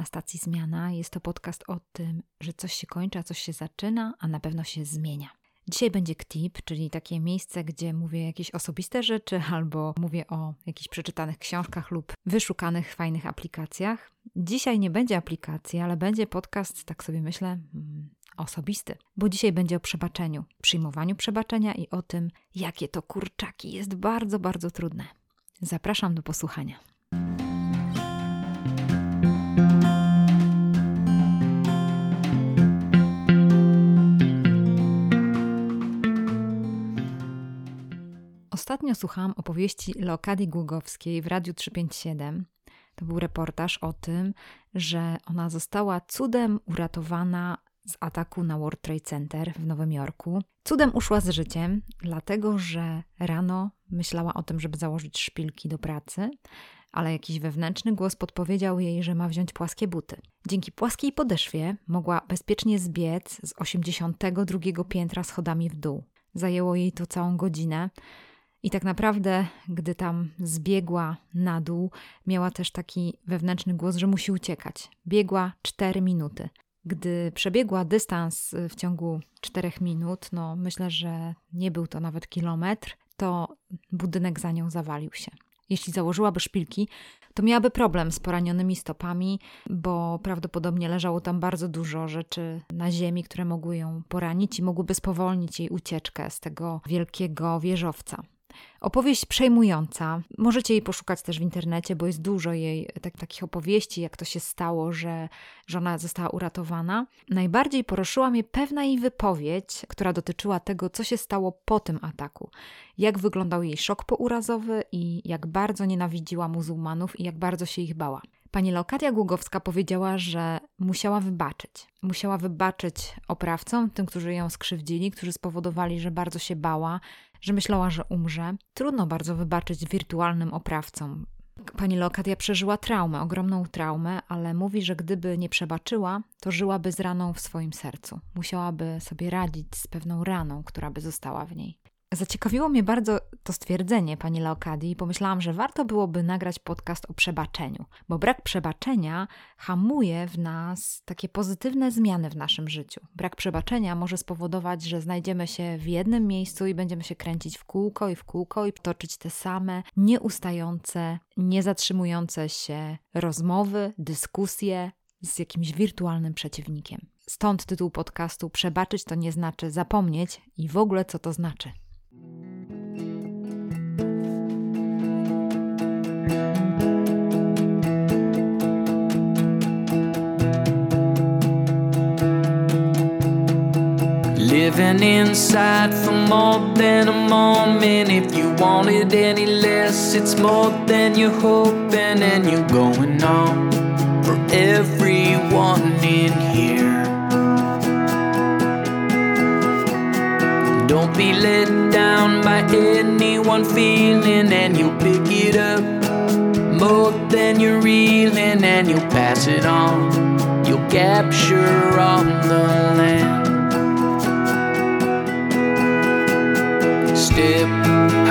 Na stacji Zmiana. Jest to podcast o tym, że coś się kończy, a coś się zaczyna, a na pewno się zmienia. Dzisiaj będzie KTIP, czyli takie miejsce, gdzie mówię jakieś osobiste rzeczy albo mówię o jakichś przeczytanych książkach lub wyszukanych fajnych aplikacjach. Dzisiaj nie będzie aplikacji, ale będzie podcast, tak sobie myślę, mm, osobisty, bo dzisiaj będzie o przebaczeniu, przyjmowaniu przebaczenia i o tym, jakie to kurczaki jest bardzo, bardzo trudne. Zapraszam do posłuchania. Ostatnio słuchałam opowieści Leokadii Głogowskiej w Radiu 357. To był reportaż o tym, że ona została cudem uratowana z ataku na World Trade Center w Nowym Jorku. Cudem uszła z życiem, dlatego że rano myślała o tym, żeby założyć szpilki do pracy, ale jakiś wewnętrzny głos podpowiedział jej, że ma wziąć płaskie buty. Dzięki płaskiej podeszwie mogła bezpiecznie zbiec z 82 piętra schodami w dół. Zajęło jej to całą godzinę. I tak naprawdę, gdy tam zbiegła na dół, miała też taki wewnętrzny głos, że musi uciekać. Biegła 4 minuty. Gdy przebiegła dystans w ciągu 4 minut, no myślę, że nie był to nawet kilometr, to budynek za nią zawalił się. Jeśli założyłaby szpilki, to miałaby problem z poranionymi stopami, bo prawdopodobnie leżało tam bardzo dużo rzeczy na ziemi, które mogły ją poranić i mogłyby spowolnić jej ucieczkę z tego wielkiego wieżowca. Opowieść przejmująca. Możecie jej poszukać też w internecie, bo jest dużo jej tak, takich opowieści, jak to się stało, że żona została uratowana. Najbardziej poruszyła mnie pewna jej wypowiedź, która dotyczyła tego, co się stało po tym ataku. Jak wyglądał jej szok pourazowy i jak bardzo nienawidziła muzułmanów i jak bardzo się ich bała. Pani Lokadia Głogowska powiedziała, że musiała wybaczyć. Musiała wybaczyć oprawcom, tym, którzy ją skrzywdzili, którzy spowodowali, że bardzo się bała, że myślała, że umrze. Trudno bardzo wybaczyć wirtualnym oprawcom. Pani Lokadia przeżyła traumę, ogromną traumę, ale mówi, że gdyby nie przebaczyła, to żyłaby z raną w swoim sercu. Musiałaby sobie radzić z pewną raną, która by została w niej. Zaciekawiło mnie bardzo to stwierdzenie pani Leokadii i pomyślałam, że warto byłoby nagrać podcast o przebaczeniu, bo brak przebaczenia hamuje w nas takie pozytywne zmiany w naszym życiu. Brak przebaczenia może spowodować, że znajdziemy się w jednym miejscu i będziemy się kręcić w kółko i w kółko i toczyć te same nieustające, niezatrzymujące się rozmowy, dyskusje z jakimś wirtualnym przeciwnikiem. Stąd tytuł podcastu Przebaczyć to nie znaczy zapomnieć i w ogóle co to znaczy. Living inside for more than a moment. If you wanted any less, it's more than you're hoping, and you're going on for everyone in here. Don't be let down by anyone feeling, and you'll pick it up more then you're reeling, and you'll pass it on. You'll capture on the land. step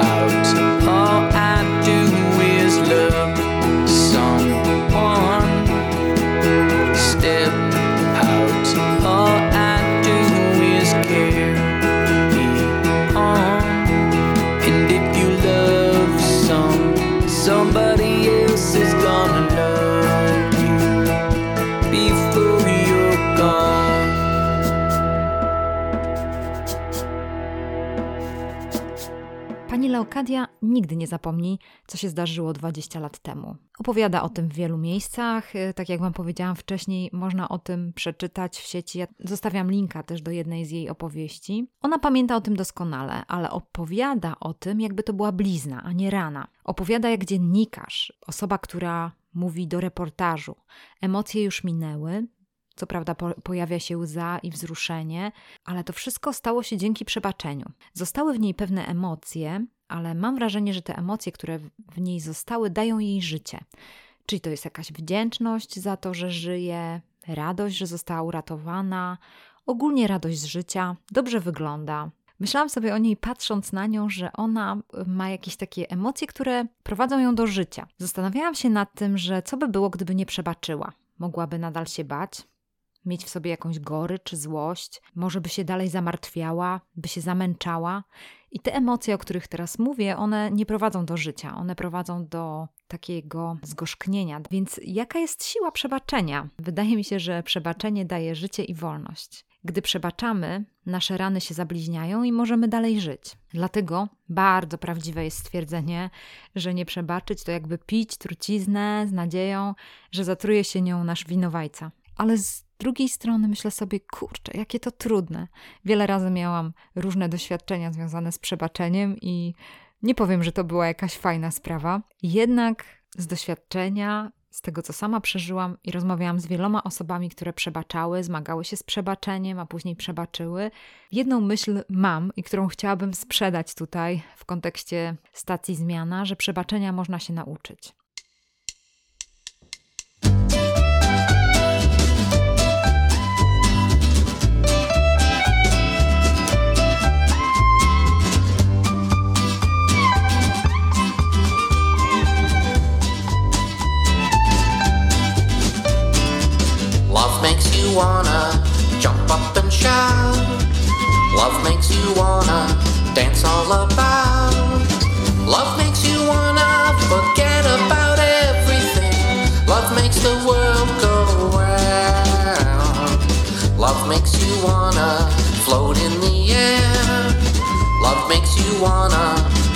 Pani Leokadia nigdy nie zapomni, co się zdarzyło 20 lat temu. Opowiada o tym w wielu miejscach. Tak jak Wam powiedziałam wcześniej, można o tym przeczytać w sieci. Ja zostawiam linka też do jednej z jej opowieści. Ona pamięta o tym doskonale, ale opowiada o tym, jakby to była blizna, a nie rana. Opowiada jak dziennikarz, osoba, która mówi do reportażu. Emocje już minęły, co prawda po, pojawia się łza i wzruszenie, ale to wszystko stało się dzięki przebaczeniu. Zostały w niej pewne emocje, ale mam wrażenie, że te emocje, które w- niej zostały, dają jej życie. Czyli to jest jakaś wdzięczność za to, że żyje, radość, że została uratowana, ogólnie radość z życia, dobrze wygląda. Myślałam sobie o niej patrząc na nią, że ona ma jakieś takie emocje, które prowadzą ją do życia. Zastanawiałam się nad tym, że co by było, gdyby nie przebaczyła. mogłaby nadal się bać, mieć w sobie jakąś gorycz, złość, może by się dalej zamartwiała, by się zamęczała. I te emocje, o których teraz mówię, one nie prowadzą do życia, one prowadzą do takiego zgorzknienia. Więc jaka jest siła przebaczenia? Wydaje mi się, że przebaczenie daje życie i wolność. Gdy przebaczamy, nasze rany się zabliźniają i możemy dalej żyć. Dlatego bardzo prawdziwe jest stwierdzenie, że nie przebaczyć to jakby pić truciznę z nadzieją, że zatruje się nią nasz winowajca. Ale z drugiej strony myślę sobie, kurczę, jakie to trudne. Wiele razy miałam różne doświadczenia związane z przebaczeniem i nie powiem, że to była jakaś fajna sprawa. Jednak z doświadczenia, z tego co sama przeżyłam i rozmawiałam z wieloma osobami, które przebaczały, zmagały się z przebaczeniem, a później przebaczyły. Jedną myśl mam i którą chciałabym sprzedać tutaj w kontekście stacji zmiana, że przebaczenia można się nauczyć. Love makes you wanna dance all about. Love makes you wanna forget about everything. Love makes the world go round. Love makes you wanna float in the air. Love makes you wanna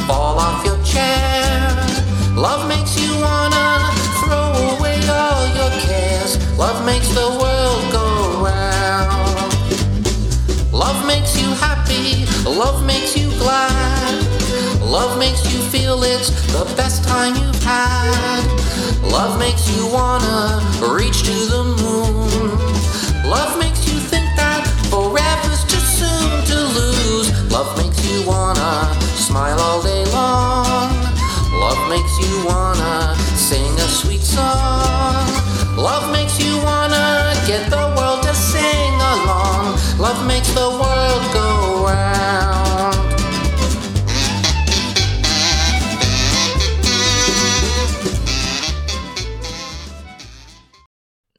fall off your chair. Love makes you wanna throw away all your cares. Love makes the world Love makes you happy, love makes you glad. Love makes you feel it's the best time you've had. Love makes you wanna reach to the moon. Love makes you think that forever's too soon to lose. Love makes you wanna smile all day long. Love makes you wanna sing a sweet song. Love makes you wanna get the Love makes the world go round.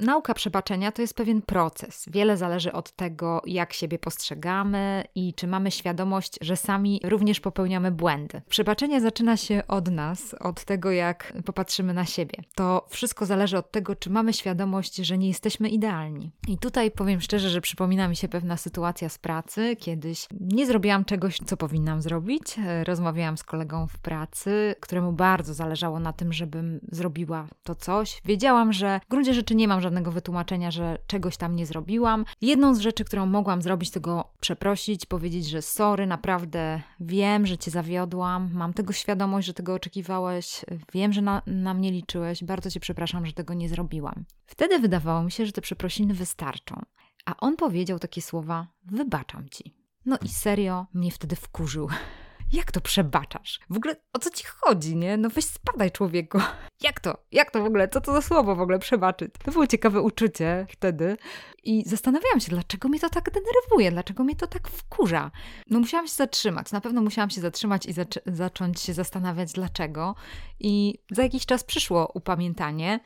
Nauka przebaczenia to jest pewien proces. Wiele zależy od tego, jak siebie postrzegamy i czy mamy świadomość, że sami również popełniamy błędy. Przebaczenie zaczyna się od nas, od tego, jak popatrzymy na siebie. To wszystko zależy od tego, czy mamy świadomość, że nie jesteśmy idealni. I tutaj powiem szczerze, że przypomina mi się pewna sytuacja z pracy. Kiedyś nie zrobiłam czegoś, co powinnam zrobić. Rozmawiałam z kolegą w pracy, któremu bardzo zależało na tym, żebym zrobiła to coś. Wiedziałam, że w gruncie rzeczy nie mam żadnego żadnego wytłumaczenia, że czegoś tam nie zrobiłam. Jedną z rzeczy, którą mogłam zrobić, to go przeprosić, powiedzieć, że sorry, naprawdę wiem, że cię zawiodłam, mam tego świadomość, że tego oczekiwałeś, wiem, że na, na mnie liczyłeś, bardzo cię przepraszam, że tego nie zrobiłam. Wtedy wydawało mi się, że te przeprosiny wystarczą. A on powiedział takie słowa: Wybaczam ci. No i serio mnie wtedy wkurzył. Jak to przebaczasz? W ogóle o co ci chodzi, nie? No weź spadaj, człowieku. Jak to? Jak to w ogóle? Co to za słowo w ogóle przebaczyć? To było ciekawe uczucie wtedy. I zastanawiałam się, dlaczego mnie to tak denerwuje, dlaczego mnie to tak wkurza. No musiałam się zatrzymać, na pewno musiałam się zatrzymać i zac zacząć się zastanawiać dlaczego. I za jakiś czas przyszło upamiętanie,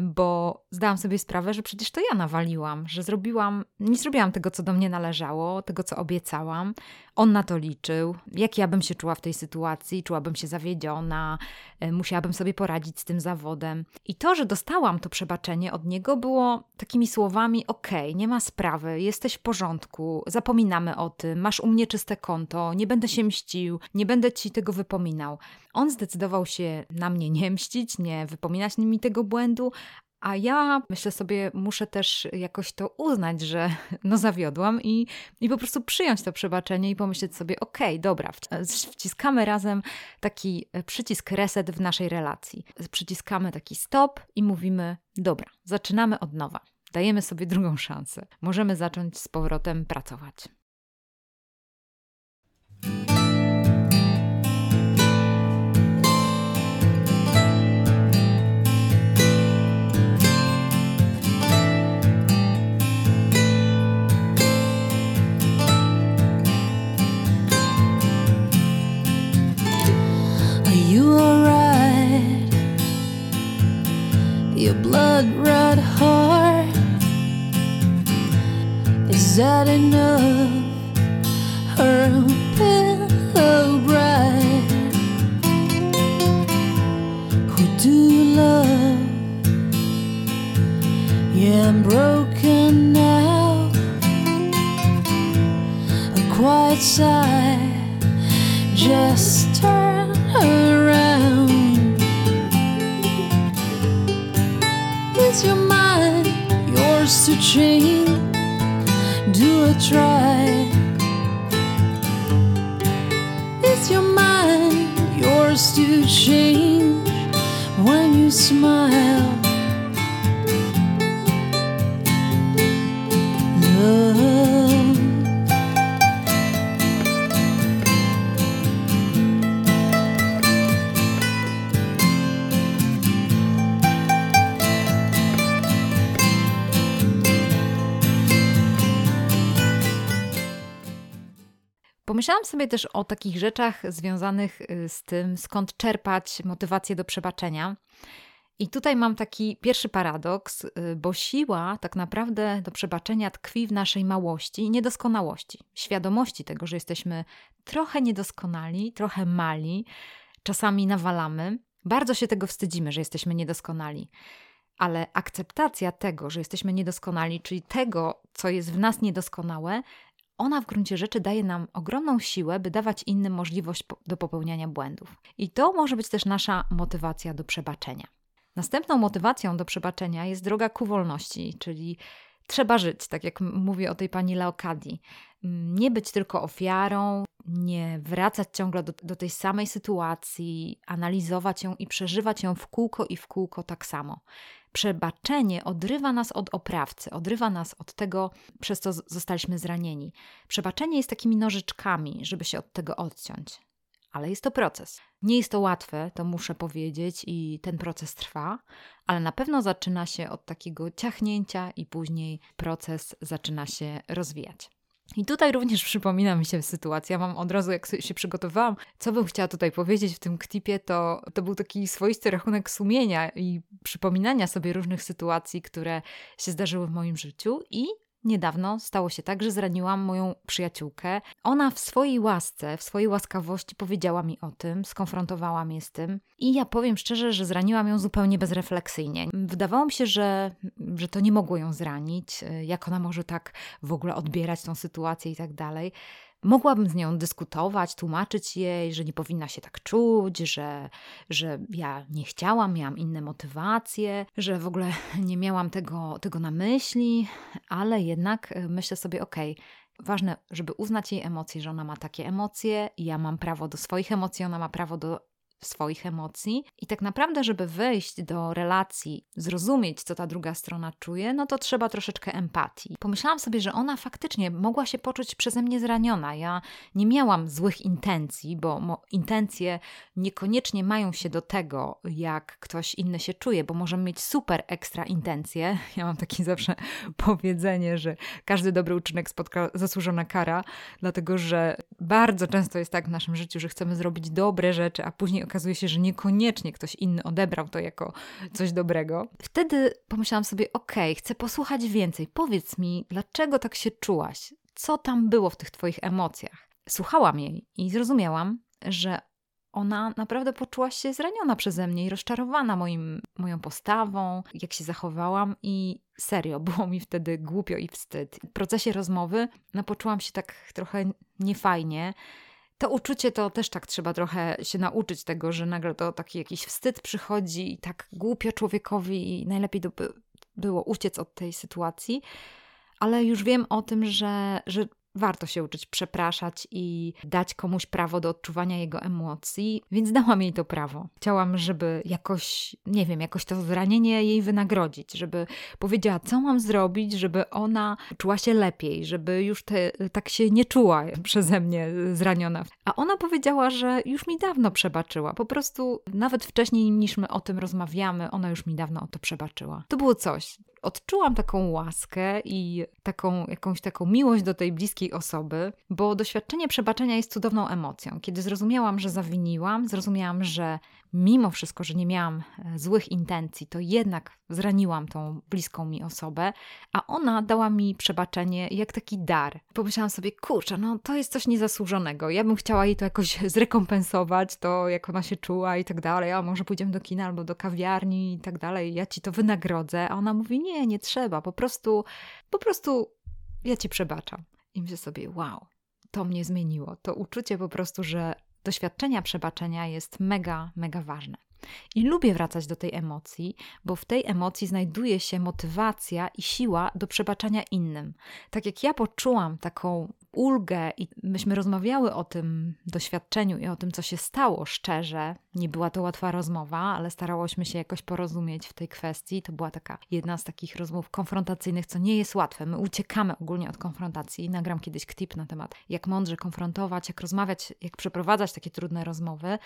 bo zdałam sobie sprawę, że przecież to ja nawaliłam, że zrobiłam, nie zrobiłam tego, co do mnie należało, tego, co obiecałam. On na to liczył. Jak ja bym się czuła w tej sytuacji? Czułabym się zawiedziona, e, musiałabym sobie poradzić z tym zawodem. I to, że dostałam to przebaczenie od niego, było takimi słowami: okej, nie ma sprawy, jesteś w porządku, zapominamy o tym, masz u mnie czyste konto, nie będę się mścił, nie będę ci tego wypominał. On zdecydował się na mnie nie mścić, nie wypominać mi tego błędu, a ja myślę sobie, muszę też jakoś to uznać, że no zawiodłam i, i po prostu przyjąć to przebaczenie i pomyśleć sobie, okej, okay, dobra, wciskamy razem taki przycisk reset w naszej relacji. Przyciskamy taki stop i mówimy, dobra, zaczynamy od nowa. Dajemy sobie drugą szansę. Możemy zacząć z powrotem pracować. your blood red heart. Is that enough? Her sobie też o takich rzeczach związanych y, z tym, skąd czerpać motywację do przebaczenia. I tutaj mam taki pierwszy paradoks, y, bo siła tak naprawdę do przebaczenia tkwi w naszej małości i niedoskonałości. Świadomości tego, że jesteśmy trochę niedoskonali, trochę mali, czasami nawalamy. Bardzo się tego wstydzimy, że jesteśmy niedoskonali. Ale akceptacja tego, że jesteśmy niedoskonali, czyli tego, co jest w nas niedoskonałe, ona w gruncie rzeczy daje nam ogromną siłę, by dawać innym możliwość do popełniania błędów. I to może być też nasza motywacja do przebaczenia. Następną motywacją do przebaczenia jest droga ku wolności, czyli trzeba żyć, tak jak mówi o tej pani Leokadii. Nie być tylko ofiarą, nie wracać ciągle do, do tej samej sytuacji, analizować ją i przeżywać ją w kółko i w kółko tak samo. Przebaczenie odrywa nas od oprawcy, odrywa nas od tego, przez co zostaliśmy zranieni. Przebaczenie jest takimi nożyczkami, żeby się od tego odciąć. Ale jest to proces. Nie jest to łatwe, to muszę powiedzieć, i ten proces trwa, ale na pewno zaczyna się od takiego ciachnięcia, i później proces zaczyna się rozwijać. I tutaj również przypomina mi się sytuacja. Mam od razu, jak się przygotowałam, co bym chciała tutaj powiedzieć w tym klipie, to, to był taki swoisty rachunek sumienia i przypominania sobie różnych sytuacji, które się zdarzyły w moim życiu. I niedawno stało się tak, że zraniłam moją przyjaciółkę. Ona w swojej łasce, w swojej łaskawości powiedziała mi o tym, skonfrontowała mnie z tym. I ja powiem szczerze, że zraniłam ją zupełnie bezrefleksyjnie. Wydawało mi się, że, że to nie mogło ją zranić, jak ona może tak w ogóle odbierać tą sytuację i tak dalej. Mogłabym z nią dyskutować, tłumaczyć jej, że nie powinna się tak czuć, że, że ja nie chciałam, miałam inne motywacje, że w ogóle nie miałam tego, tego na myśli, ale jednak y, myślę sobie, okej, ważne, żeby uznać jej emocje, że ona ma takie emocje, ja mam prawo do swoich emocji, ona ma prawo do swoich emocji. I tak naprawdę, żeby wejść do relacji, zrozumieć, co ta druga strona czuje, no to trzeba troszeczkę empatii. Pomyślałam sobie, że ona faktycznie mogła się poczuć przeze mnie zraniona. Ja nie miałam złych intencji, bo intencje niekoniecznie mają się do tego, jak ktoś inny się czuje, bo możemy mieć super ekstra intencje. Ja mam takie zawsze powiedzenie, że każdy dobry uczynek spotka zasłużona kara, dlatego że bardzo często jest tak w naszym życiu, że chcemy zrobić dobre rzeczy, a później okazuje się, że niekoniecznie ktoś inny odebrał to jako coś dobrego. Wtedy pomyślałam sobie, okej, chcę posłuchać więcej. Powiedz mi, dlaczego tak się czułaś? Co tam było w tych twoich emocjach? Słuchałam jej i zrozumiałam, że ona naprawdę poczuła się zraniona przeze mnie i rozczarowana moim, moją postawą, jak się zachowałam i serio, było mi wtedy głupio i wstyd. W procesie rozmowy no, poczułam się tak trochę niefajnie. To uczucie to też tak trzeba trochę się nauczyć tego, że nagle to taki jakiś wstyd przychodzi i tak głupio człowiekowi i najlepiej by było uciec od tej sytuacji. Ale już wiem o tym, że, że warto się uczyć przepraszać i dać komuś prawo do odczuwania jego emocji, więc dałam jej to prawo. Chciałam, żeby jakoś, nie wiem, jakoś to zranienie jej wynagrodzić, żeby powiedziała, co mam zrobić, żeby ona czuła się lepiej, żeby już te, tak się nie czuła przeze mnie zraniona. A ona powiedziała, że już mi dawno przebaczyła. Po prostu nawet wcześniej niż my o tym rozmawiamy, ona już mi dawno o to przebaczyła. To było coś odczułam taką łaskę i taką jakąś taką miłość do tej bliskiej osoby, bo doświadczenie przebaczenia jest cudowną emocją. Kiedy zrozumiałam, że zawiniłam, zrozumiałam, że mimo wszystko, że nie miałam e, złych intencji, to jednak zraniłam tą bliską mi osobę, a ona dała mi przebaczenie jak taki dar. Pomyślałam sobie, kurczę, no to jest coś niezasłużonego. Ja bym chciała jej to jakoś zrekompensować, to jak ona się czuła i tak dalej. A może pójdziemy do kina albo do kawiarni i tak dalej. Ja ci to wynagrodzę. A ona mówi, nie, nie trzeba. Po prostu, po prostu ja ci przebaczam. I myślę sobie, wow, to mnie zmieniło. To uczucie po prostu, że doświadczenia przebaczenia jest mega, mega ważne. I lubię wracać do tej emocji, bo w tej emocji znajduje się motywacja i siła do przebaczania innym. Tak jak ja poczułam taką ulgę i myśmy rozmawiały o tym doświadczeniu i o tym, co się stało szczerze. Nie była to łatwa rozmowa, ale starałyśmy się jakoś porozumieć w tej kwestii. To była taka jedna z takich rozmów konfrontacyjnych, co nie jest łatwe. My uciekamy ogólnie od konfrontacji. Nagram kiedyś tip na temat, jak mądrze konfrontować, jak rozmawiać, jak przeprowadzać takie trudne rozmowy,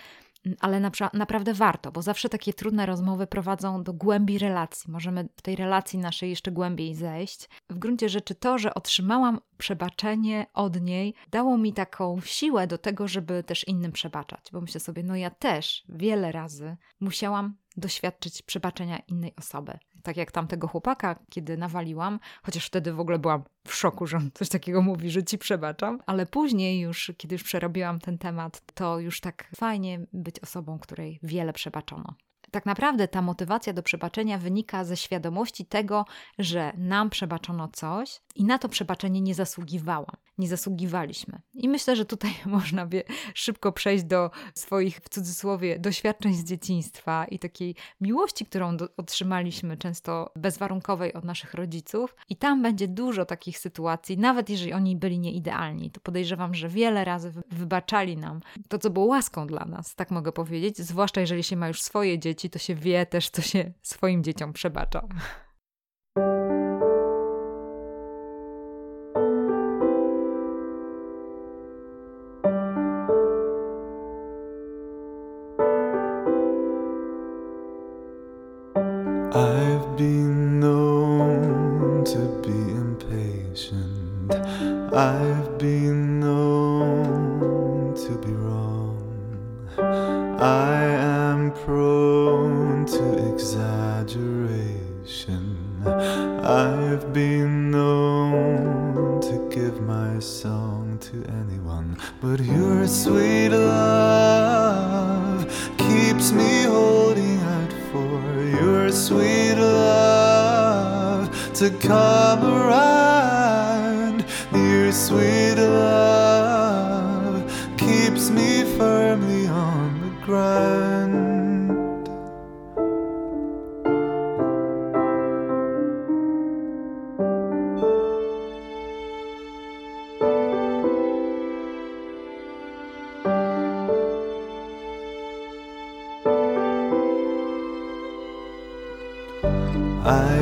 ale naprawdę warto, bo zawsze takie trudne rozmowy prowadzą do głębi relacji. Możemy w tej relacji naszej jeszcze głębiej zejść. W gruncie rzeczy to, że otrzymałam przebaczenie od niej, dało mi taką siłę do tego, żeby też innym przebaczać, bo myślę sobie, no ja też wiele razy musiałam doświadczyć przebaczenia innej osoby. Tak jak tamtego chłopaka, kiedy nawaliłam, chociaż wtedy w ogóle byłam w szoku, że on coś takiego mówi, że ci przebaczam, ale później już, kiedy już przerobiłam ten temat, to już tak fajnie być osobą, której wiele przebaczono. Tak naprawdę ta motywacja do przebaczenia wynika ze świadomości tego, że nam przebaczono coś i na to przebaczenie nie zasługiwałam, nie zasługiwaliśmy. I myślę, że tutaj można by szybko przejść do swoich, w cudzysłowie, doświadczeń z dzieciństwa i takiej miłości, którą do, otrzymaliśmy często bezwarunkowej od naszych rodziców. I tam będzie dużo takich sytuacji, nawet jeżeli oni byli nieidealni, to podejrzewam, że wiele razy wybaczali nam to, co było łaską dla nas, tak mogę powiedzieć, zwłaszcza jeżeli się ma już swoje dzieci dzieci, to się wie też, co się swoim dzieciom przebacza.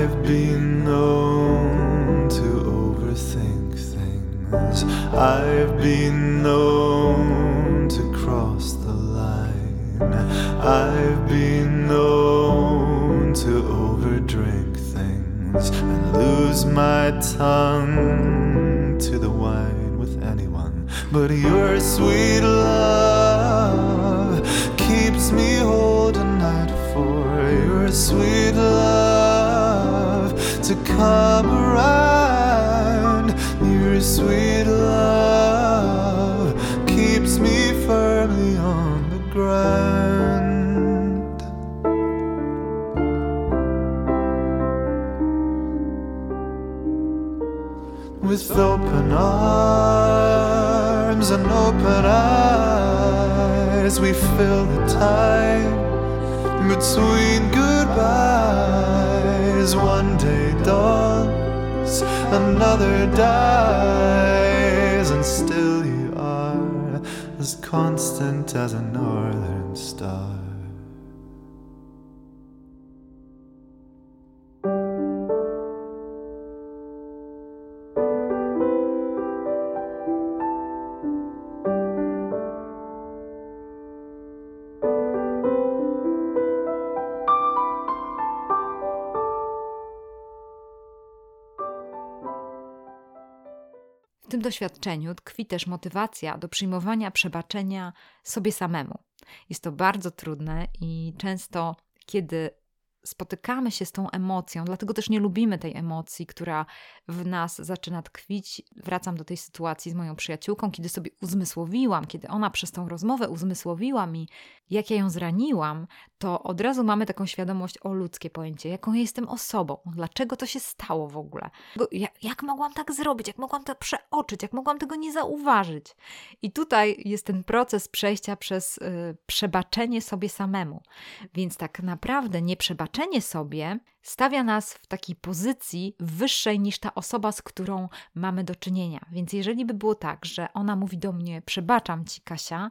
I've been known to overthink things. I've been known to cross the line. I've been known to overdrink things and lose my tongue to the wine with anyone. But your sweet love keeps me holding out for your sweet love come around. Your sweet love keeps me firmly on the ground. With open arms and open eyes, we fill the time between goodbyes. One day another dies, and still you are as constant as a northern star. Doświadczeniu tkwi też motywacja do przyjmowania przebaczenia sobie samemu. Jest to bardzo trudne i często, kiedy spotykamy się z tą emocją, dlatego też nie lubimy tej emocji, która w nas zaczyna tkwić. Wracam do tej sytuacji z moją przyjaciółką, kiedy sobie uzmysłowiłam, kiedy ona przez tą rozmowę uzmysłowiła mi, jak ja ją zraniłam, to od razu mamy taką świadomość o ludzkie pojęcie, jaką ja jestem osobą, dlaczego to się stało w ogóle, jak, jak mogłam tak zrobić, jak mogłam to przeoczyć, jak mogłam tego nie zauważyć. I tutaj jest ten proces przejścia przez y, przebaczenie sobie samemu. Więc tak naprawdę nie przebaczenie tłumaczenie sobie stawia nas w takiej pozycji wyższej niż ta osoba, z którą mamy do czynienia. Więc jeżeli by było tak, że ona mówi do mnie: Przebaczam ci, Kasia,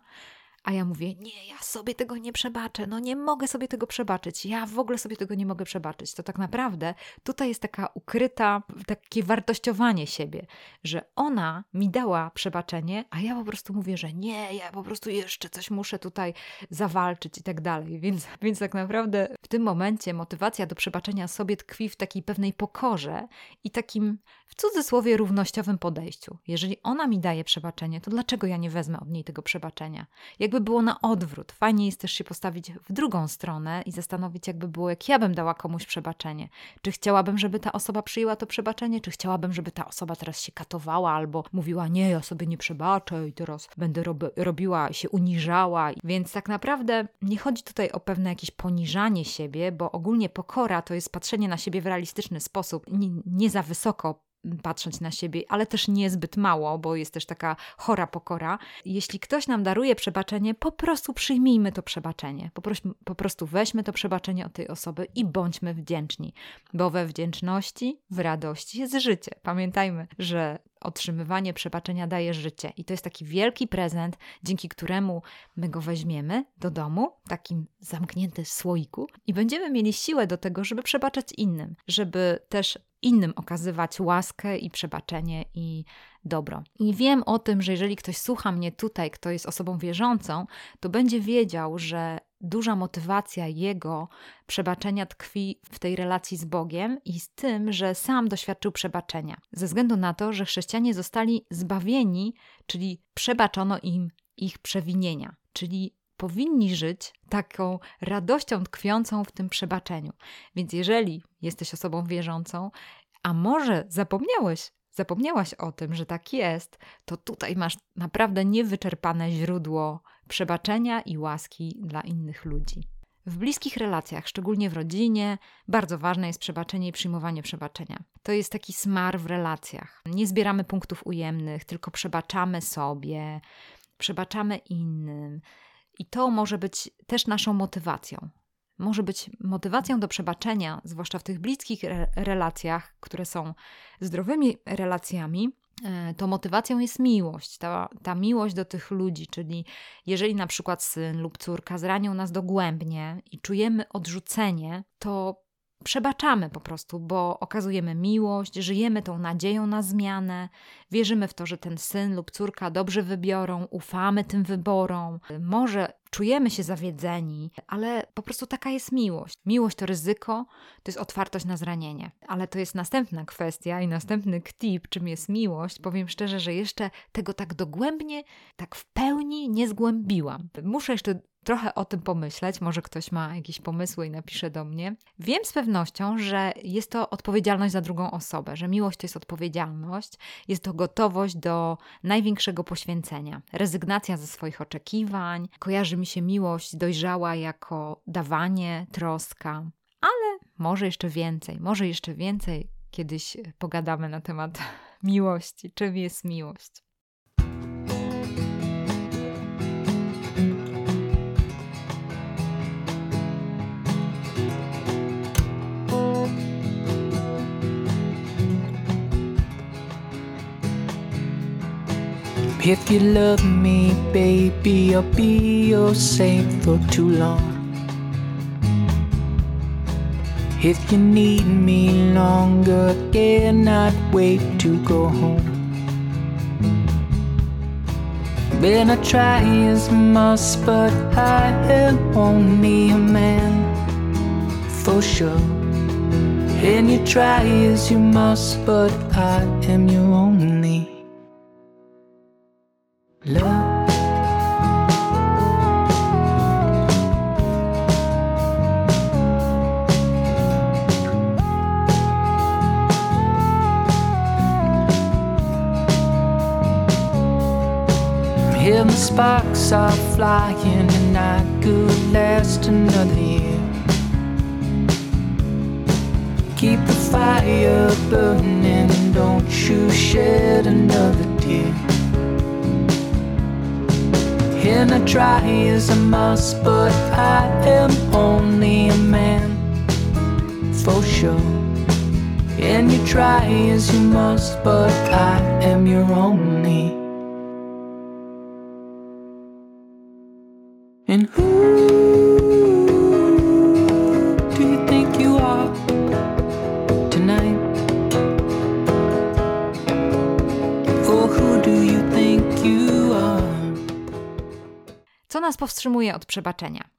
a ja mówię, nie, ja sobie tego nie przebaczę, no nie mogę sobie tego przebaczyć, ja w ogóle sobie tego nie mogę przebaczyć. To tak naprawdę tutaj jest taka ukryta, takie wartościowanie siebie, że ona mi dała przebaczenie, a ja po prostu mówię, że nie, ja po prostu jeszcze coś muszę tutaj zawalczyć i tak dalej. Więc, więc tak naprawdę w tym momencie motywacja do przebaczenia sobie tkwi w takiej pewnej pokorze i takim w cudzysłowie równościowym podejściu. Jeżeli ona mi daje przebaczenie, to dlaczego ja nie wezmę od niej tego przebaczenia? Jakby było na odwrót. Fajnie jest też się postawić w drugą stronę i zastanowić, jakby było, jak ja bym dała komuś przebaczenie. Czy chciałabym, żeby ta osoba przyjęła to przebaczenie, czy chciałabym, żeby ta osoba teraz się katowała albo mówiła, nie, ja sobie nie przebaczę i teraz będę rob robiła, się uniżała. Więc tak naprawdę nie chodzi tutaj o pewne jakieś poniżanie siebie, bo ogólnie pokora to jest patrzenie na siebie w realistyczny sposób, nie, nie za wysoko patrzeć na siebie, ale też niezbyt mało, bo jest też taka chora pokora. Jeśli ktoś nam daruje przebaczenie, po prostu przyjmijmy to przebaczenie. Po, prostu, po prostu weźmy to przebaczenie od tej osoby i bądźmy wdzięczni, bo we wdzięczności, w radości jest życie. Pamiętajmy, że otrzymywanie przebaczenia daje życie. I to jest taki wielki prezent, dzięki któremu my go weźmiemy do domu, takim zamknięty słoiku, i będziemy mieli siłę do tego, żeby przebaczać innym, żeby też innym okazywać łaskę i przebaczenie i dobro. I wiem o tym, że jeżeli ktoś słucha mnie tutaj, kto jest osobą wierzącą, to będzie wiedział, że duża motywacja jego przebaczenia tkwi w tej relacji z Bogiem i z tym, że sam doświadczył przebaczenia. Ze względu na to, że chrześcijanie zostali zbawieni, czyli przebaczono im ich przewinienia, czyli powinni żyć taką radością tkwiącą w tym przebaczeniu. Więc jeżeli jesteś osobą wierzącą, a może zapomniałeś, zapomniałaś o tym, że tak jest, to tutaj masz naprawdę niewyczerpane źródło przebaczenia i łaski dla innych ludzi. W bliskich relacjach, szczególnie w rodzinie, bardzo ważne jest przebaczenie i przyjmowanie przebaczenia. To jest taki smar w relacjach. Nie zbieramy punktów ujemnych, tylko przebaczamy sobie, przebaczamy innym. I to może być też naszą motywacją. Może być motywacją do przebaczenia, zwłaszcza w tych bliskich re relacjach, które są zdrowymi relacjami, e, to motywacją jest miłość, ta, ta miłość do tych ludzi, czyli jeżeli na przykład syn lub córka zranią nas dogłębnie i czujemy odrzucenie, to przebaczamy po prostu, bo okazujemy miłość, żyjemy tą nadzieją na zmianę, wierzymy w to, że ten syn lub córka dobrze wybiorą, ufamy tym wyborom. Może czujemy się zawiedzeni, ale po prostu taka jest miłość. Miłość to ryzyko, to jest otwartość na zranienie. Ale to jest następna kwestia i następny ktip, czym jest miłość. Powiem szczerze, że jeszcze tego tak dogłębnie, tak w pełni nie zgłębiłam. Muszę jeszcze trochę o tym pomyśleć. Może ktoś ma jakieś pomysły i napisze do mnie. Wiem z pewnością, że jest to odpowiedzialność za drugą osobę, że miłość to jest odpowiedzialność, jest to gotowość do największego poświęcenia, rezygnacja ze swoich oczekiwań. Kojarzy mi się miłość dojrzała jako dawanie, troska, ale może jeszcze więcej, może jeszcze więcej kiedyś pogadamy na temat miłości. Czym jest miłość? If you love me, baby, I'll be your saint for too long. If you need me longer, I cannot wait to go home. Been I try as must, but I am only a man for sure. And you try as you must, but I am your only love. Hear the sparks are flying, and I could last another year. Keep the fire burning, and don't you shed another tear. And I try as I must, but I am only a man for sure. And you try as you must, but I am your only. Powstrzymuje od przebaczenia?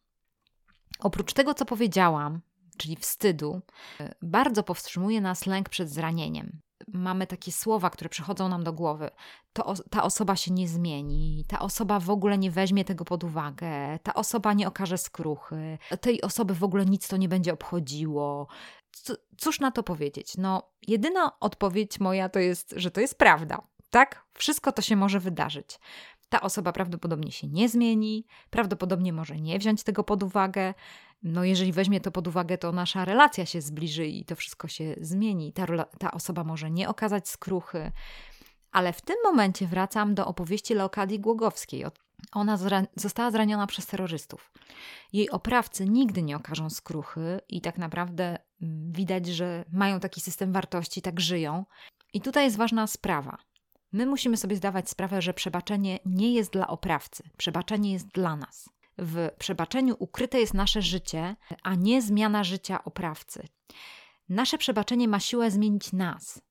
Oprócz tego, co powiedziałam, czyli wstydu, y, bardzo powstrzymuje nas lęk przed zranieniem. Mamy takie słowa, które przychodzą nam do głowy. To, ta osoba się nie zmieni, ta osoba w ogóle nie weźmie tego pod uwagę, ta osoba nie okaże skruchy, tej osoby w ogóle nic to nie będzie obchodziło. Cóż na to powiedzieć? No, jedyna odpowiedź moja to jest, że to jest prawda. Tak? Wszystko to się może wydarzyć. Ta osoba prawdopodobnie się nie zmieni, prawdopodobnie może nie wziąć tego pod uwagę. No, jeżeli weźmie to pod uwagę, to nasza relacja się zbliży i to wszystko się zmieni. Ta, ta osoba może nie okazać skruchy. Ale w tym momencie wracam do opowieści Leokadii Głogowskiej. Ona zra została zraniona przez terrorystów. Jej oprawcy nigdy nie okażą skruchy i tak naprawdę mm, widać, że mają taki system wartości, tak żyją. I tutaj jest ważna sprawa. My musimy sobie zdawać sprawę, że przebaczenie nie jest dla oprawcy, przebaczenie jest dla nas. W przebaczeniu ukryte jest nasze życie, a nie zmiana życia oprawcy. Nasze przebaczenie ma siłę zmienić nas,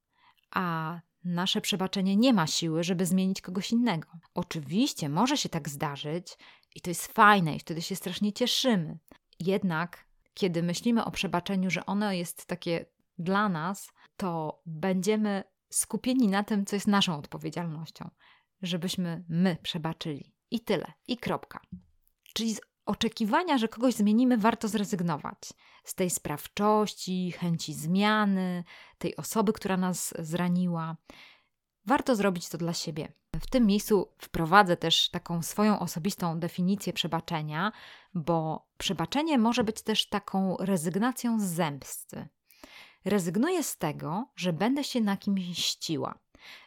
a nasze przebaczenie nie ma siły, żeby zmienić kogoś innego. Oczywiście może się tak zdarzyć i to jest fajne i wtedy się strasznie cieszymy. Jednak kiedy myślimy o przebaczeniu, że ono jest takie dla nas, to będziemy skupieni na tym, co jest naszą odpowiedzialnością, żebyśmy my przebaczyli. I tyle, i kropka. Czyli z oczekiwania, że kogoś zmienimy, warto zrezygnować z tej sprawczości, chęci zmiany, tej osoby, która nas zraniła. Warto zrobić to dla siebie. W tym miejscu wprowadzę też taką swoją osobistą definicję przebaczenia, bo przebaczenie może być też taką rezygnacją z zemsty. Rezygnuję z tego, że będę się na kimś mściła.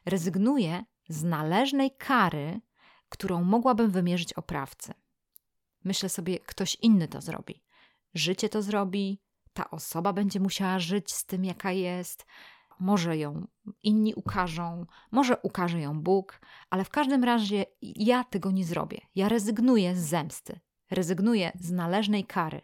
Rezygnuję z należnej kary, którą mogłabym wymierzyć oprawcy. Myślę sobie, ktoś inny to zrobi. Życie to zrobi, ta osoba będzie musiała żyć z tym, jaka jest. Może ją inni ukażą, może ukaże ją Bóg, ale w każdym razie ja tego nie zrobię. Ja rezygnuję z zemsty, rezygnuję z należnej kary.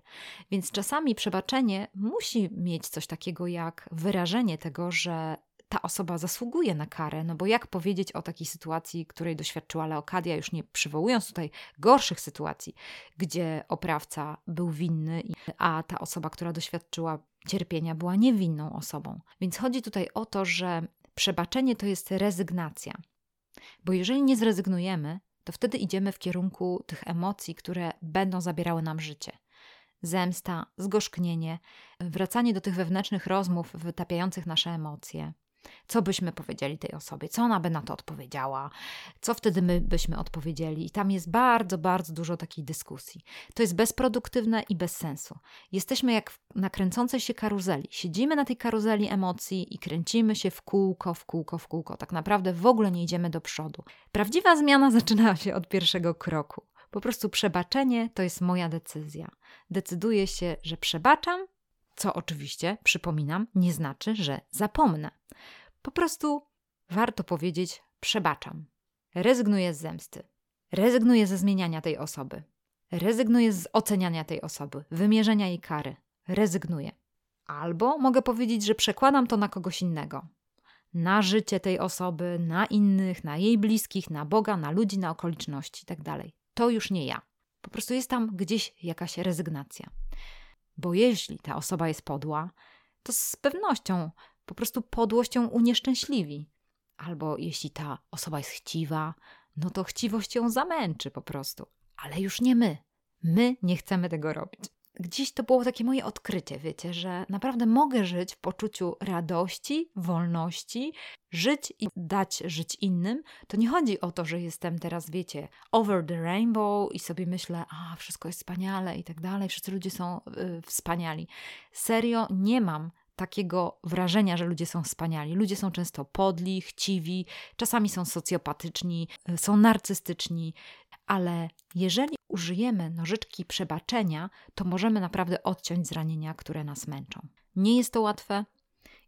Więc czasami przebaczenie musi mieć coś takiego jak wyrażenie tego, że ta osoba zasługuje na karę, no bo jak powiedzieć o takiej sytuacji, której doświadczyła Leokadia, już nie przywołując tutaj gorszych sytuacji, gdzie oprawca był winny, a ta osoba, która doświadczyła cierpienia, była niewinną osobą. Więc chodzi tutaj o to, że przebaczenie to jest rezygnacja. Bo jeżeli nie zrezygnujemy, to wtedy idziemy w kierunku tych emocji, które będą zabierały nam życie. Zemsta, zgorzknienie, wracanie do tych wewnętrznych rozmów wytapiających nasze emocje, co byśmy powiedzieli tej osobie? Co ona by na to odpowiedziała? Co wtedy my byśmy odpowiedzieli? I tam jest bardzo, bardzo dużo takiej dyskusji. To jest bezproduktywne i bez sensu. Jesteśmy jak na kręcącej się karuzeli. Siedzimy na tej karuzeli emocji i kręcimy się w kółko, w kółko, w kółko. Tak naprawdę w ogóle nie idziemy do przodu. Prawdziwa zmiana zaczyna się od pierwszego kroku. Po prostu przebaczenie to jest moja decyzja. Decyduję się, że przebaczam, co oczywiście, przypominam, nie znaczy, że zapomnę. Po prostu warto powiedzieć: przebaczam. Rezygnuję z zemsty. Rezygnuję ze zmieniania tej osoby. Rezygnuję z oceniania tej osoby, wymierzenia jej kary. Rezygnuję. Albo mogę powiedzieć, że przekładam to na kogoś innego. Na życie tej osoby, na innych, na jej bliskich, na Boga, na ludzi, na okoliczności itd. Tak to już nie ja. Po prostu jest tam gdzieś jakaś rezygnacja. Bo jeśli ta osoba jest podła, to z pewnością po prostu podłością unieszczęśliwi. Albo jeśli ta osoba jest chciwa, no to chciwość ją zamęczy po prostu. Ale już nie my. My nie chcemy tego robić. Gdzieś to było takie moje odkrycie, wiecie, że naprawdę mogę żyć w poczuciu radości, wolności, żyć i dać żyć innym. To nie chodzi o to, że jestem teraz, wiecie, over the rainbow i sobie myślę, a wszystko jest wspaniale i tak dalej, wszyscy ludzie są y, wspaniali. Serio, nie mam takiego wrażenia, że ludzie są wspaniali. Ludzie są często podli, chciwi, czasami są socjopatyczni, y, są narcystyczni, ale jeżeli użyjemy nożyczki przebaczenia, to możemy naprawdę odciąć zranienia, które nas męczą. Nie jest to łatwe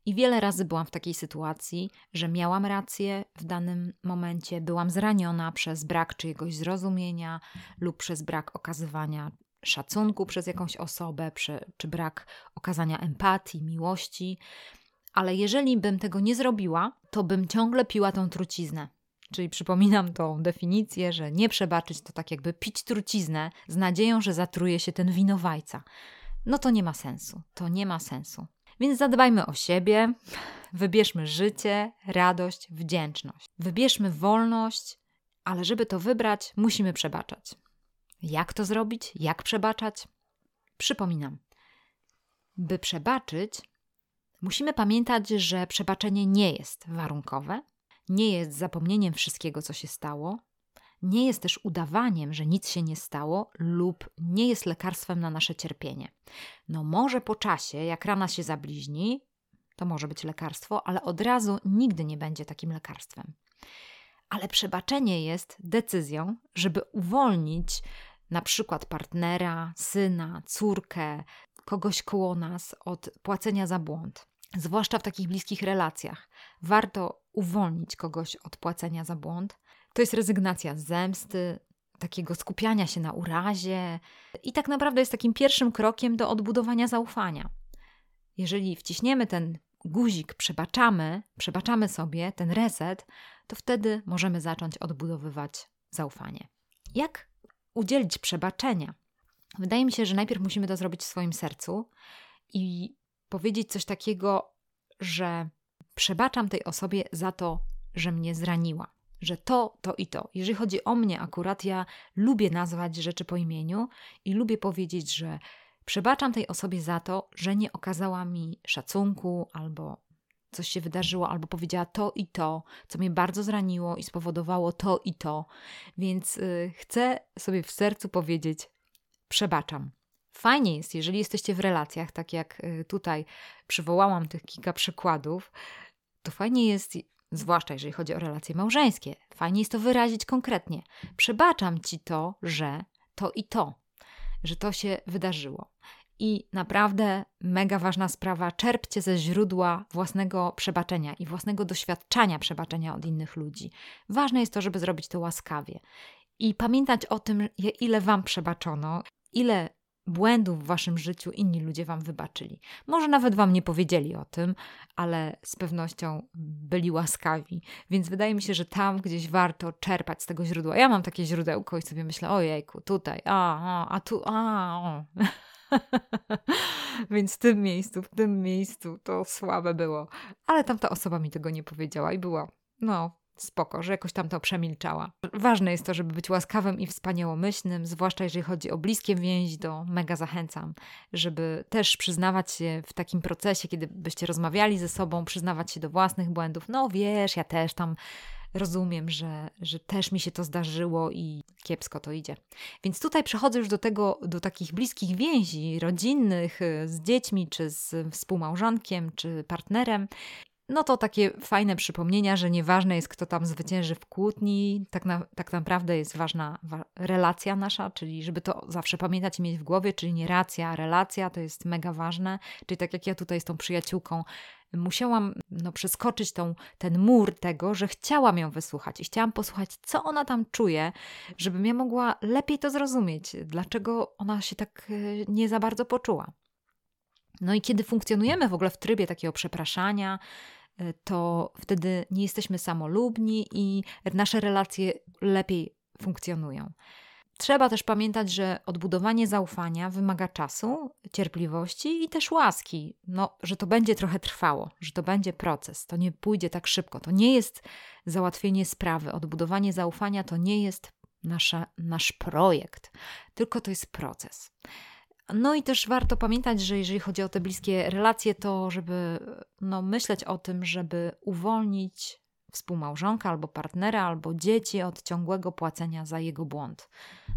i wiele razy byłam w takiej sytuacji, że miałam rację w danym momencie, byłam zraniona przez brak czyjegoś zrozumienia lub przez brak okazywania szacunku przez jakąś osobę, czy brak okazania empatii, miłości. Ale jeżeli bym tego nie zrobiła, to bym ciągle piła tą truciznę. Czyli przypominam tą definicję, że nie przebaczyć to tak jakby pić truciznę z nadzieją, że zatruje się ten winowajca. No to nie ma sensu. To nie ma sensu. Więc zadbajmy o siebie, wybierzmy życie, radość, wdzięczność. Wybierzmy wolność, ale żeby to wybrać, musimy przebaczać. Jak to zrobić? Jak przebaczać? Przypominam, by przebaczyć, musimy pamiętać, że przebaczenie nie jest warunkowe, nie jest zapomnieniem wszystkiego, co się stało, nie jest też udawaniem, że nic się nie stało, lub nie jest lekarstwem na nasze cierpienie. No, może po czasie, jak rana się zabliźni, to może być lekarstwo, ale od razu nigdy nie będzie takim lekarstwem. Ale przebaczenie jest decyzją, żeby uwolnić na przykład partnera, syna, córkę, kogoś koło nas od płacenia za błąd. Zwłaszcza w takich bliskich relacjach. Warto uwolnić kogoś od płacenia za błąd. To jest rezygnacja z zemsty, takiego skupiania się na urazie i tak naprawdę jest takim pierwszym krokiem do odbudowania zaufania. Jeżeli wciśniemy ten guzik, przebaczamy, przebaczamy sobie ten reset, to wtedy możemy zacząć odbudowywać zaufanie. Jak udzielić przebaczenia? Wydaje mi się, że najpierw musimy to zrobić w swoim sercu i powiedzieć coś takiego, że przebaczam tej osobie za to, że mnie zraniła. Że to, to i to. Jeżeli chodzi o mnie, akurat ja lubię nazwać rzeczy po imieniu i lubię powiedzieć, że przebaczam tej osobie za to, że nie okazała mi szacunku albo coś się wydarzyło, albo powiedziała to i to, co mnie bardzo zraniło i spowodowało to i to. Więc yy, chcę sobie w sercu powiedzieć: przebaczam. Fajnie jest, jeżeli jesteście w relacjach, tak jak y, tutaj przywołałam tych kilka przykładów, to fajnie jest, zwłaszcza jeżeli chodzi o relacje małżeńskie, fajnie jest to wyrazić konkretnie. Przebaczam ci to, że to i to, że to się wydarzyło. I naprawdę mega ważna sprawa, czerpcie ze źródła własnego przebaczenia i własnego doświadczenia przebaczenia od innych ludzi. Ważne jest to, żeby zrobić to łaskawie i pamiętać o tym, ile Wam przebaczono, ile błędów w waszym życiu inni ludzie wam wybaczyli. Może nawet wam nie powiedzieli o tym, ale z pewnością byli łaskawi. Więc wydaje mi się, że tam gdzieś warto czerpać z tego źródła. Ja mam takie źródełko i sobie myślę, ojejku, tutaj, a, a, a tu, a, o. Więc w tym miejscu, w tym miejscu to słabe było. Ale tamta osoba mi tego nie powiedziała i była, no, spoko, że jakoś tam to przemilczała. Ważne jest to, żeby być łaskawym i wspaniałomyślnym, zwłaszcza jeżeli chodzi o bliskie więzi, to mega zachęcam, żeby też przyznawać się w takim procesie, kiedy byście rozmawiali ze sobą, przyznawać się do własnych błędów. No wiesz, ja też tam rozumiem, że, że też mi się to zdarzyło i kiepsko to idzie. Więc tutaj przechodzę już do tego, do takich bliskich więzi rodzinnych z dziećmi, czy z współmałżonkiem, czy partnerem no to takie fajne przypomnienia, że nieważne jest, kto tam zwycięży w kłótni, tak, na, tak naprawdę jest ważna wa relacja nasza, czyli żeby to zawsze pamiętać i mieć w głowie, czyli nie racja, relacja to jest mega ważne. Czyli tak jak ja tutaj z tą przyjaciółką musiałam no, przeskoczyć tą, ten mur tego, że chciałam ją wysłuchać i chciałam posłuchać, co ona tam czuje, żebym ja mogła lepiej to zrozumieć, dlaczego ona się tak e, nie za bardzo poczuła. No i kiedy funkcjonujemy w ogóle w trybie takiego przepraszania, e, to wtedy nie jesteśmy samolubni i nasze relacje lepiej funkcjonują. Trzeba też pamiętać, że odbudowanie zaufania wymaga czasu, cierpliwości i też łaski. No, że to będzie trochę trwało, że to będzie proces, to nie pójdzie tak szybko. To nie jest załatwienie sprawy. Odbudowanie zaufania to nie jest nasza, nasz projekt, tylko to jest proces No i też warto pamiętać, że jeżeli chodzi o te bliskie relacje, to żeby no, myśleć o tym, żeby uwolnić współmałżonka albo partnera, albo dzieci od ciągłego płacenia za jego błąd.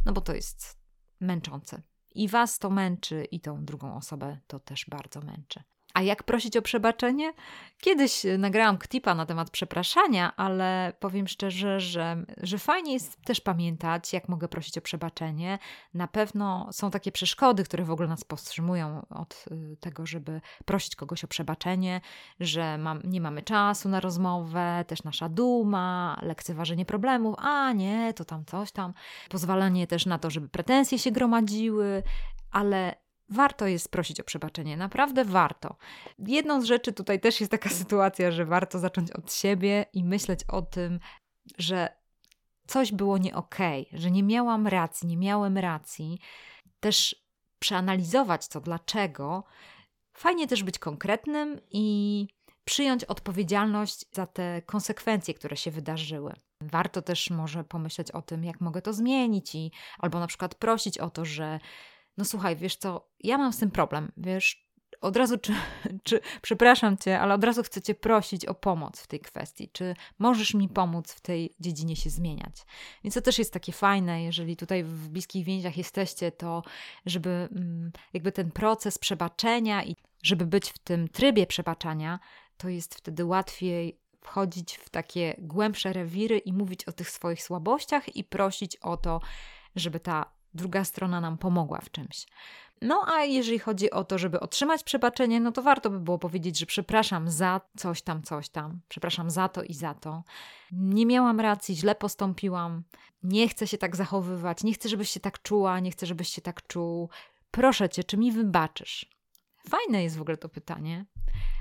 No bo to jest męczące. I was to męczy, i tą drugą osobę to też bardzo męczy. A jak prosić o przebaczenie? Kiedyś nagrałam ktipa na temat przepraszania, ale powiem szczerze, że, że fajnie jest też pamiętać, jak mogę prosić o przebaczenie. Na pewno są takie przeszkody, które w ogóle nas powstrzymują od y, tego, żeby prosić kogoś o przebaczenie, że mam, nie mamy czasu na rozmowę, też nasza duma, lekceważenie problemów, a nie, to tam coś tam, pozwalanie też na to, żeby pretensje się gromadziły, ale warto jest prosić o przebaczenie, naprawdę warto. Jedną z rzeczy tutaj też jest taka sytuacja, że warto zacząć od siebie i myśleć o tym, że coś było nie okej, okay, że nie miałam racji, nie miałem racji. Też przeanalizować to dlaczego. Fajnie też być konkretnym i przyjąć odpowiedzialność za te konsekwencje, które się wydarzyły. Warto też może pomyśleć o tym, jak mogę to zmienić i albo na przykład prosić o to, że no słuchaj, wiesz co, ja mam z tym problem, wiesz, od razu, czy, czy, przepraszam cię, ale od razu chcę cię prosić o pomoc w tej kwestii. Czy możesz mi pomóc w tej dziedzinie się zmieniać? Więc to też jest takie fajne, jeżeli tutaj w bliskich więziach jesteście, to żeby mm, jakby ten proces przebaczenia i żeby być w tym trybie przebaczania, to jest wtedy łatwiej wchodzić w takie głębsze rewiry i mówić o tych swoich słabościach i prosić o to, żeby ta druga strona nam pomogła w czymś. No a jeżeli chodzi o to, żeby otrzymać przebaczenie, no to warto by było powiedzieć, że przepraszam za coś tam, coś tam, przepraszam za to i za to. Nie miałam racji, źle postąpiłam, nie chcę się tak zachowywać, nie chcę, żebyś się tak czuła, nie chcę, żebyś się tak czuł. Proszę cię, czy mi wybaczysz? Fajne jest w ogóle to pytanie,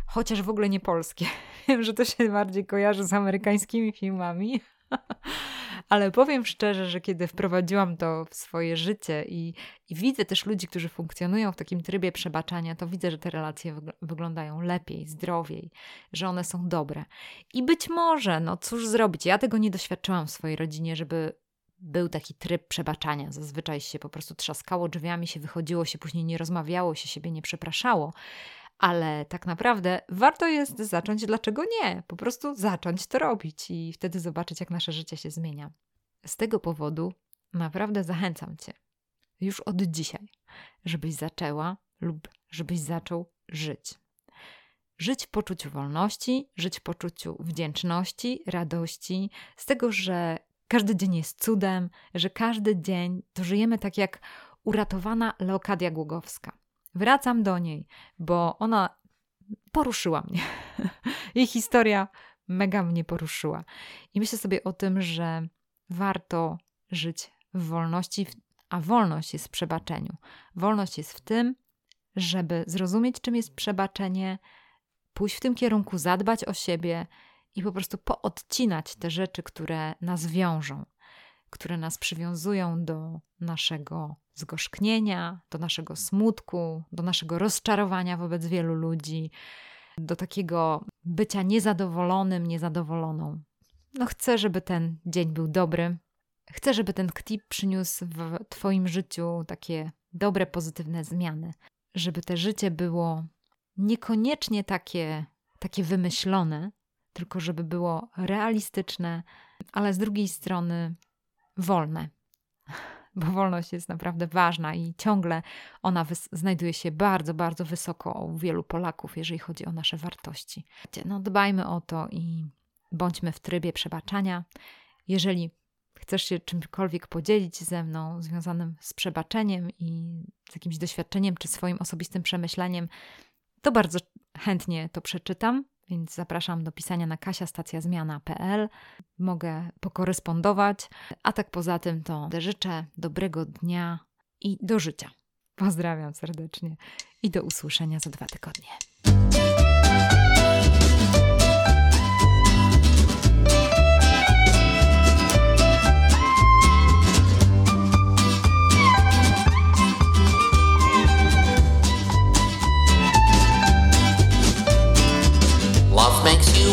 chociaż w ogóle nie polskie. Wiem, że to się bardziej kojarzy z amerykańskimi filmami. Ale powiem szczerze, że kiedy wprowadziłam to w swoje życie i, i widzę też ludzi, którzy funkcjonują w takim trybie przebaczania, to widzę, że te relacje wyglądają lepiej, zdrowiej, że one są dobre. I być może, no cóż zrobić, ja tego nie doświadczyłam w swojej rodzinie, żeby był taki tryb przebaczania. Zazwyczaj się po prostu trzaskało drzwiami, się wychodziło się, później nie rozmawiało się, siebie nie przepraszało. Ale tak naprawdę warto jest zacząć, dlaczego nie? Po prostu zacząć to robić i wtedy zobaczyć, jak nasze życie się zmienia. Z tego powodu naprawdę zachęcam Cię już od dzisiaj, żebyś zaczęła lub żebyś zaczął żyć. Żyć w poczuciu wolności, żyć w poczuciu wdzięczności, radości, z tego, że każdy dzień jest cudem, że każdy dzień to żyjemy tak jak uratowana Leokadia Głogowska. Wracam do niej, bo ona poruszyła mnie. Jej historia mega mnie poruszyła. I myślę sobie o tym, że warto żyć w wolności, a wolność jest w przebaczeniu. Wolność jest w tym, żeby zrozumieć, czym jest przebaczenie, pójść w tym kierunku, zadbać o siebie i po prostu poodcinać te rzeczy, które nas wiążą, które nas przywiązują do naszego zgorzknienia, do naszego smutku, do naszego rozczarowania wobec wielu ludzi, do takiego bycia niezadowolonym, niezadowoloną. No chcę, żeby ten dzień był dobry. Chcę, żeby ten ktip przyniósł w Twoim życiu takie dobre, pozytywne zmiany. Żeby te życie było niekoniecznie takie, takie wymyślone, tylko żeby było realistyczne, ale z drugiej strony wolne bo wolność jest naprawdę ważna i ciągle ona znajduje się bardzo, bardzo wysoko u wielu Polaków, jeżeli chodzi o nasze wartości. No, dbajmy o to i bądźmy w trybie przebaczania. Jeżeli chcesz się czymkolwiek podzielić ze mną związanym z przebaczeniem i z jakimś doświadczeniem czy swoim osobistym przemyśleniem, to bardzo chętnie to przeczytam. Więc zapraszam do pisania na kasiastacjazmiana.pl. Mogę pokorespondować. A tak poza tym to życzę dobrego dnia i do życia. Pozdrawiam serdecznie i do usłyszenia za dwa tygodnie.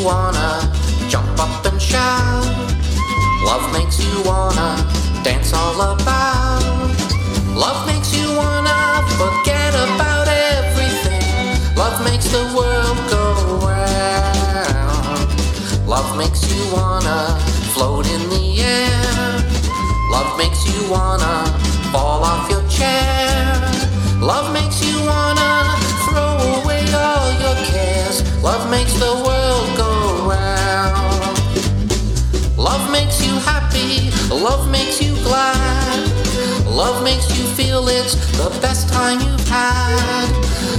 wanna jump up and shout. Love makes you wanna dance all about. Love makes you wanna forget about everything. Love makes the world go round. Love makes you wanna float in the air. Love makes you wanna fall off your chair. Love makes you wanna throw away all your cares. Love makes the Love makes you glad. Love makes you feel it's the best time you've had.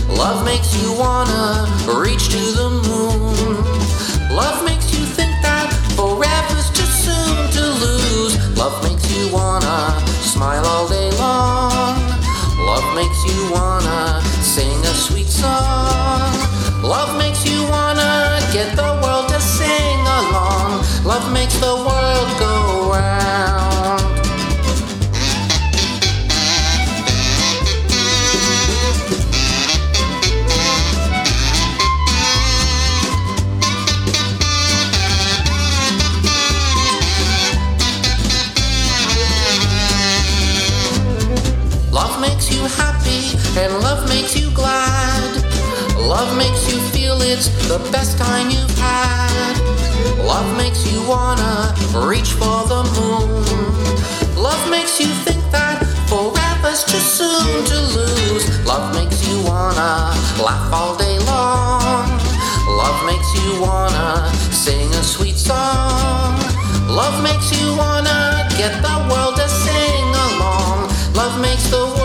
Love makes you wanna reach to the moon. Love makes you think that forever's too soon to lose. Love makes you wanna smile all day long. Love makes you wanna sing a sweet song. Love makes you wanna get the world to sing along. Love makes the world Love makes you feel it's the best time you've had. Love makes you wanna reach for the moon. Love makes you think that forever's too soon to lose. Love makes you wanna laugh all day long. Love makes you wanna sing a sweet song. Love makes you wanna get the world to sing along. Love makes the world